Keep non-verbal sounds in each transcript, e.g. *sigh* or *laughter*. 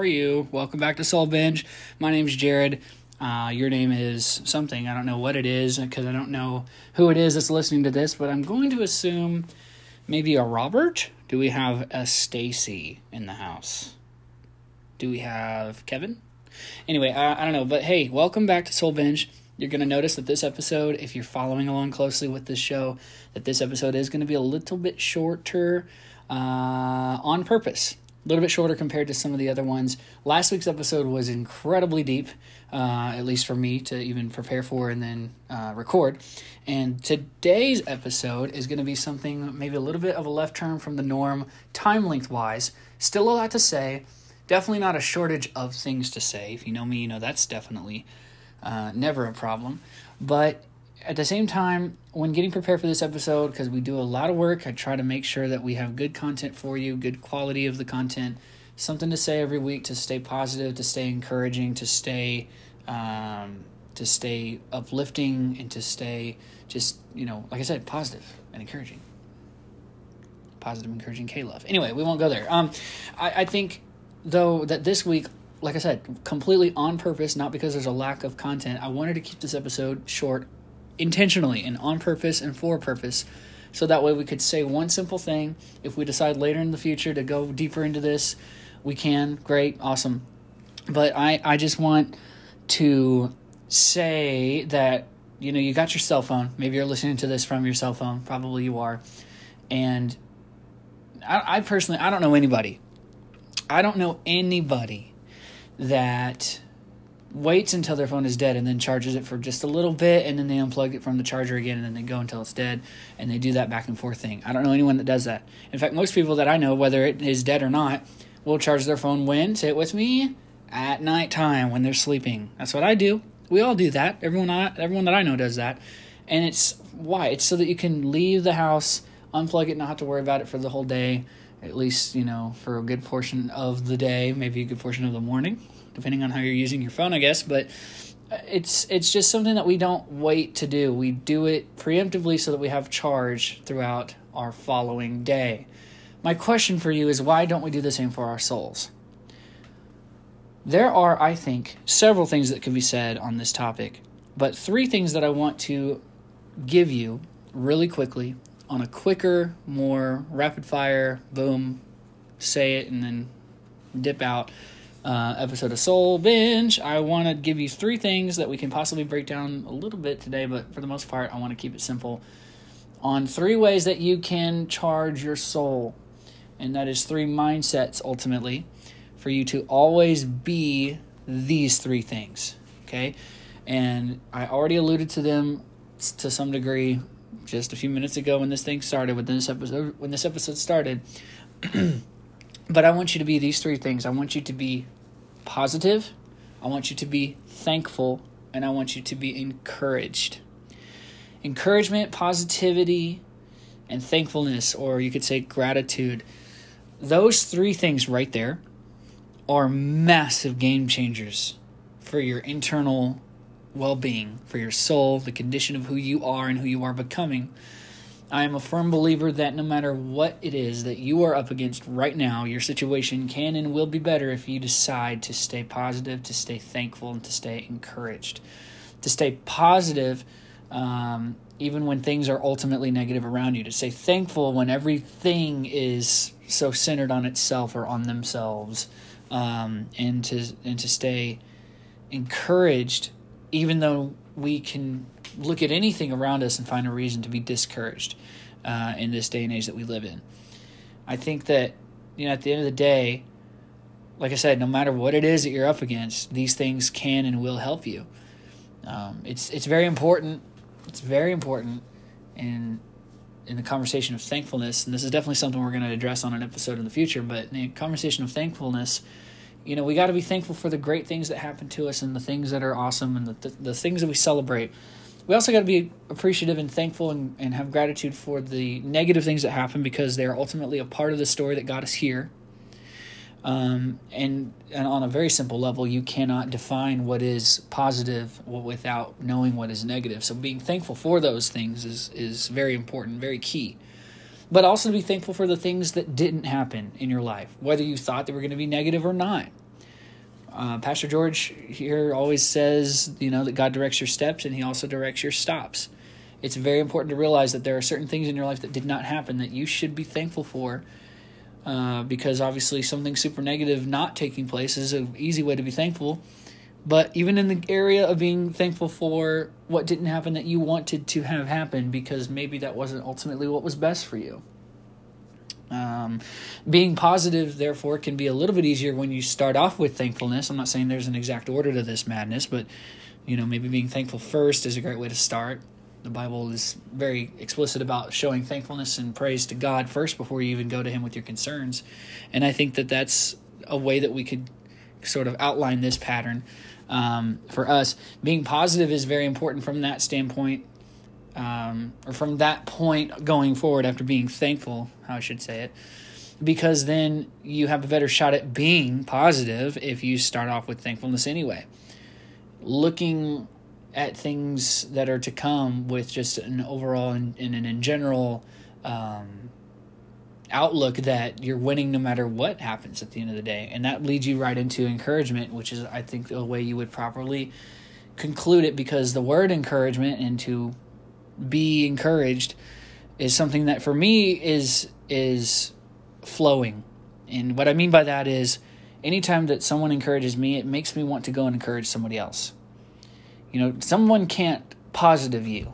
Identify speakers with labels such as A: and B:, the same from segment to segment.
A: welcome back to Soul Binge. My name's Jared. Uh, your name is something. I don't know what it is because I don't know who it is that's listening to this, but I'm going to assume maybe a Robert. Do we have a Stacy in the house? Do we have Kevin? Anyway, I, I don't know, but hey, welcome back to Soul Binge. You're going to notice that this episode, if you're following along closely with this show, that this episode is going to be a little bit shorter uh, on purpose a little bit shorter compared to some of the other ones. Last week's episode was incredibly deep, uh, at least for me to even prepare for and then uh, record. And today's episode is going to be something maybe a little bit of a left turn from the norm, time length wise. Still a lot to say. Definitely not a shortage of things to say. If you know me, you know that's definitely uh, never a problem. But at the same time, when getting prepared for this episode, because we do a lot of work, I try to make sure that we have good content for you, good quality of the content, something to say every week to stay positive, to stay encouraging, to stay um, to stay uplifting, and to stay just you know, like I said, positive and encouraging. Positive, encouraging K love. Anyway, we won't go there. Um, I, I think though that this week like I said, completely on purpose, not because there's a lack of content. I wanted to keep this episode short intentionally and on purpose and for purpose. So that way we could say one simple thing. If we decide later in the future to go deeper into this, we can. Great, awesome. But I, I just want to say that, you know, you got your cell phone. Maybe you're listening to this from your cell phone. Probably you are. And I, I personally, I don't know anybody. I don't know anybody that waits until their phone is dead and then charges it for just a little bit and then they unplug it from the charger again and then they go until it's dead and they do that back and forth thing. I don't know anyone that does that. In fact, most people that I know, whether it is dead or not, will charge their phone when? Say it with me. At nighttime when they're sleeping. That's what I do. We all do that. Everyone I, everyone that I know does that. And it's why? It's so that you can leave the house, unplug it, not have to worry about it for the whole day. At least, you know, for a good portion of the day, maybe a good portion of the morning depending on how you're using your phone, I guess. But uh, it's it's just something that we don't wait to do. We do it preemptively so that we have charge throughout our following day. My question for you is why don't we do the same for our souls? There are, I think, several things that could be said on this topic, but three things that I want to give you really quickly on a quicker, more rapid fire, boom, say it and then dip out uh, episode of Soul Binge, I want to give you three things that we can possibly break down a little bit today, but for the most part, I want to keep it simple on three ways that you can charge your soul. And that is three mindsets ultimately for you to always be these three things. Okay? And I already alluded to them to some degree just a few minutes ago when this thing started, when this episode when this episode started. *clears throat* But I want you to be these three things. I want you to be positive, I want you to be thankful, and I want you to be encouraged. Encouragement, positivity, and thankfulness, or you could say gratitude. Those three things right there are massive game changers for your internal well being, for your soul, the condition of who you are and who you are becoming. I am a firm believer that no matter what it is that you are up against right now, your situation can and will be better if you decide to stay positive, to stay thankful, and to stay encouraged. To stay positive, um, even when things are ultimately negative around you. To stay thankful when everything is so centered on itself or on themselves. Um, and to and to stay encouraged, even though we can look at anything around us and find a reason to be discouraged uh, in this day and age that we live in. I think that, you know, at the end of the day, like I said, no matter what it is that you're up against, these things can and will help you. Um, it's it's very important. It's very important in in the conversation of thankfulness, and this is definitely something we're going to address on an episode in the future. But in the conversation of thankfulness, you know, we got to be thankful for the great things that happen to us and the things that are awesome and the, the, the things that we celebrate we also got to be appreciative and thankful and, and have gratitude for the negative things that happen because they're ultimately a part of the story that got us here. Um, and and on a very simple level, you cannot define what is positive without knowing what is negative. So being thankful for those things is is very important, very key. But also to be thankful for the things that didn't happen in your life, whether you thought they were going to be negative or not. Uh, Pastor George here always says, you know, that God directs your steps and He also directs your stops. It's very important to realize that there are certain things in your life that did not happen that you should be thankful for. Uh, because obviously, something super negative not taking place is an easy way to be thankful. But even in the area of being thankful for what didn't happen that you wanted to have happen, because maybe that wasn't ultimately what was best for you. Um, being positive, therefore, can be a little bit easier when you start off with thankfulness. I'm not saying there's an exact order to this madness, but you know, maybe being thankful first is a great way to start. The Bible is very explicit about showing thankfulness and praise to God first before you even go to Him with your concerns. And I think that that's a way that we could sort of outline this pattern um, for us. Being positive is very important from that standpoint um, or from that point going forward after being thankful, how I should say it, because then you have a better shot at being positive if you start off with thankfulness anyway. Looking at things that are to come with just an overall and, and an in general um, outlook that you're winning no matter what happens at the end of the day. And that leads you right into encouragement, which is, I think, the way you would properly conclude it because the word encouragement and to be encouraged is something that for me is is flowing. And what I mean by that is anytime that someone encourages me, it makes me want to go and encourage somebody else. You know, someone can't positive you.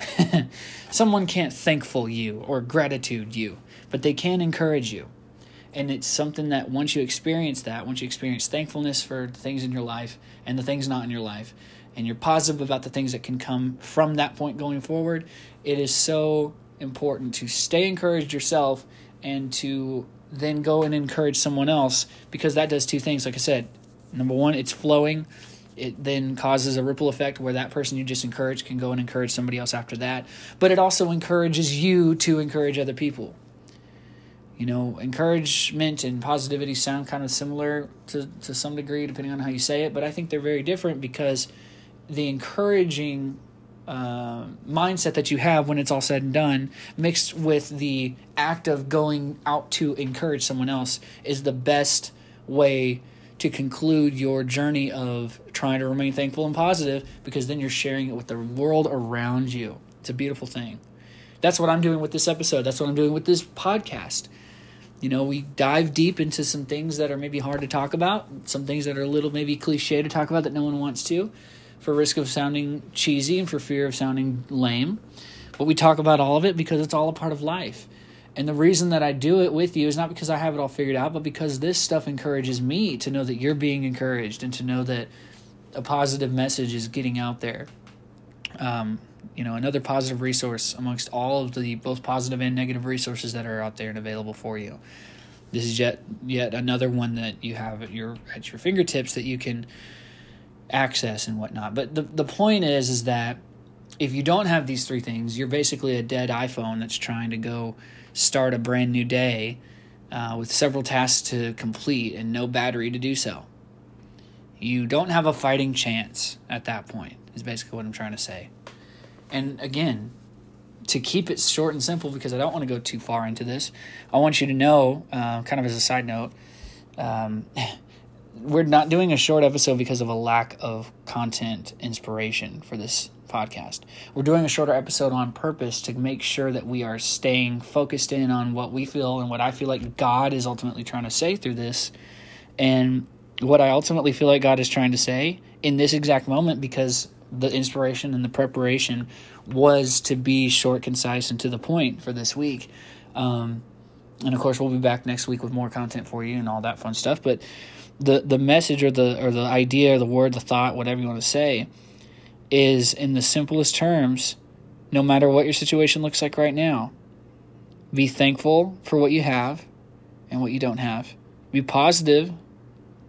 A: *laughs* someone can't thankful you or gratitude you, but they can encourage you. And it's something that once you experience that, once you experience thankfulness for the things in your life and the things not in your life, and you're positive about the things that can come from that point going forward, it is so important to stay encouraged yourself and to then go and encourage someone else because that does two things. Like I said, number one, it's flowing. It then causes a ripple effect where that person you just encouraged can go and encourage somebody else after that. But it also encourages you to encourage other people. You know, encouragement and positivity sound kind of similar to, to some degree, depending on how you say it, but I think they're very different because the encouraging uh, mindset that you have when it's all said and done, mixed with the act of going out to encourage someone else, is the best way to conclude your journey of trying to remain thankful and positive because then you're sharing it with the world around you. It's a beautiful thing. That's what I'm doing with this episode. That's what I'm doing with this podcast. You know, we dive deep into some things that are maybe hard to talk about, some things that are a little maybe cliche to talk about that no one wants to for risk of sounding cheesy and for fear of sounding lame. But we talk about all of it because it's all a part of life. And the reason that I do it with you is not because I have it all figured out, but because this stuff encourages me to know that you're being encouraged and to know that a positive message is getting out there. Um, you know, another positive resource amongst all of the both positive and negative resources that are out there and available for you. This is yet yet another one that you have at your at your fingertips that you can access and whatnot. But the the point is is that if you don't have these three things, you're basically a dead iPhone that's trying to go start a brand new day uh, with several tasks to complete and no battery to do so. You don't have a fighting chance at that point, is basically what I'm trying to say. And again, to keep it short and simple, because I don't want to go too far into this, I want you to know, uh, kind of as a side note, um, *laughs* we're not doing a short episode because of a lack of content inspiration for this podcast. We're doing a shorter episode on purpose to make sure that we are staying focused in on what we feel and what I feel like God is ultimately trying to say through this. And what I ultimately feel like God is trying to say in this exact moment because the inspiration and the preparation was to be short, concise, and to the point for this week. Um, and of course, we'll be back next week with more content for you and all that fun stuff. But the the message or the or the idea or the word the thought whatever you want to say is in the simplest terms no matter what your situation looks like right now be thankful for what you have and what you don't have. Be positive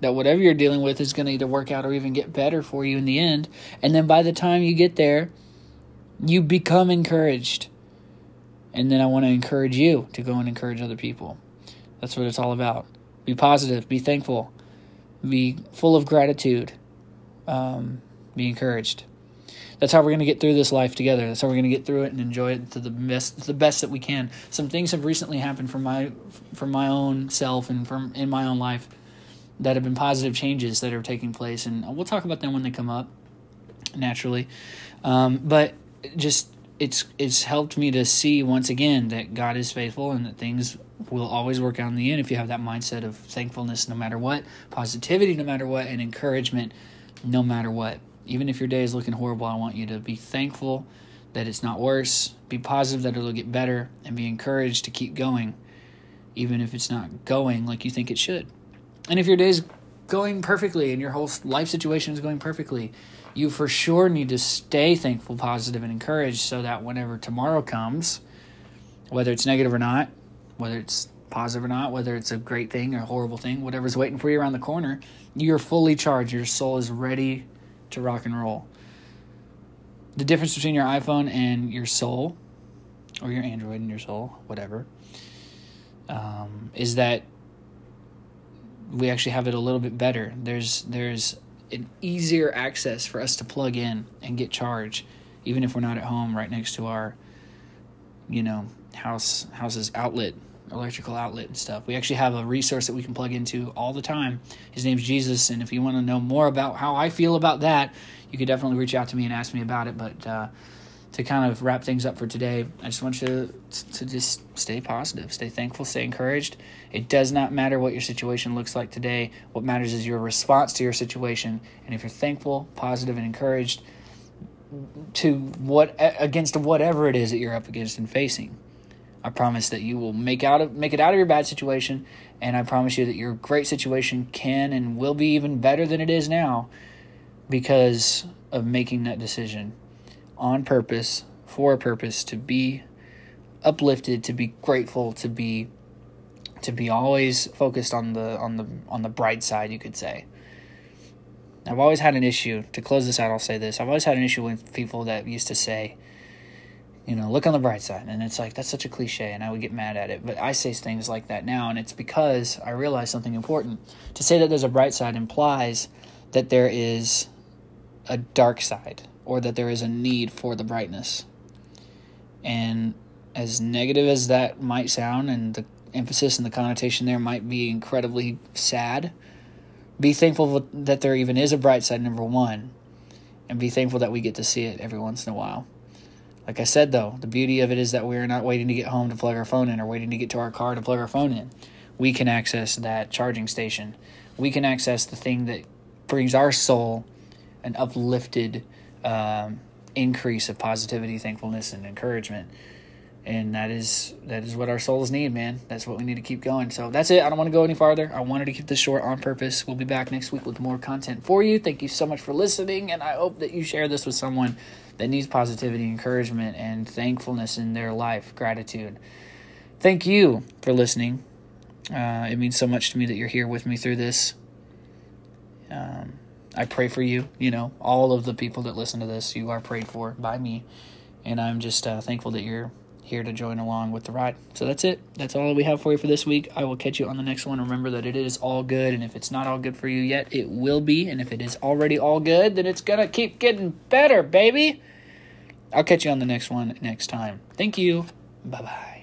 A: that whatever you're dealing with is going to either work out or even get better for you in the end. And then by the time you get there you become encouraged. And then i want to encourage you to go and encourage other people. That's what it's all about. Be positive be thankful be full of gratitude, um, be encouraged. That's how we're going to get through this life together. That's how we're going to get through it and enjoy it to the best, the best that we can. Some things have recently happened for my, for my own self and from in my own life that have been positive changes that are taking place, and we'll talk about them when they come up naturally. Um, but just it's it's helped me to see once again that God is faithful and that things will always work out in the end if you have that mindset of thankfulness no matter what, positivity no matter what, and encouragement no matter what. Even if your day is looking horrible, I want you to be thankful that it's not worse, be positive that it'll get better, and be encouraged to keep going, even if it's not going like you think it should. And if your day's going perfectly and your whole life situation is going perfectly, you for sure need to stay thankful, positive, and encouraged so that whenever tomorrow comes, whether it's negative or not, whether it's positive or not, whether it's a great thing or a horrible thing, whatever's waiting for you around the corner, you're fully charged. Your soul is ready to rock and roll. The difference between your iPhone and your soul, or your Android and your soul, whatever, um, is that we actually have it a little bit better. There's there's an easier access for us to plug in and get charged, even if we're not at home, right next to our, you know, house house's outlet, electrical outlet and stuff. We actually have a resource that we can plug into all the time. His name's Jesus, and if you want to know more about how I feel about that, you could definitely reach out to me and ask me about it. But uh, to kind of wrap things up for today, I just want you to, to just stay positive, stay thankful, stay encouraged. It does not matter what your situation looks like today. What matters is your response to your situation. And if you're thankful, positive, and encouraged to what against whatever it is that you're up against and facing, I promise that you will make out of make it out of your bad situation, and I promise you that your great situation can and will be even better than it is now because of making that decision on purpose, for a purpose, to be uplifted, to be grateful, to be to be always focused on the on the on the bright side, you could say. I've always had an issue. To close this out, I'll say this. I've always had an issue with people that used to say, you know, look on the bright side. And it's like, that's such a cliche, and I would get mad at it. But I say things like that now, and it's because I realize something important. To say that there's a bright side implies that there is a dark side or that there is a need for the brightness. And as negative as that might sound, and the emphasis and the connotation there might be incredibly sad, be thankful that there even is a bright side, number one, and be thankful that we get to see it every once in a while. Like I said, though, the beauty of it is that we're not waiting to get home to plug our phone in or waiting to get to our car to plug our phone in. We can access that charging station. We can access the thing that brings our soul an uplifted um, increase of positivity, thankfulness, and encouragement. And that is that is what our souls need, man. That's what we need to keep going. So that's it. I don't want to go any farther. I wanted to keep this short on purpose. We'll be back next week with more content for you. Thank you so much for listening, and I hope that you share this with someone that needs positivity, encouragement, and thankfulness in their life, gratitude. Thank you for listening. Uh, it means so much to me that you're here with me through this. Um, I pray for you. You know, all of the people that listen to this, you are prayed for by me. And I'm just uh, thankful that you're here to join along with the ride. So that's it. That's all we have for you for this week. I will catch you on the next one. Remember that it is all good. And if it's not all good for you yet, it will be. And if it is already all good, then it's going to keep getting better, baby. I'll catch you on the next one next time. Thank you. Bye bye.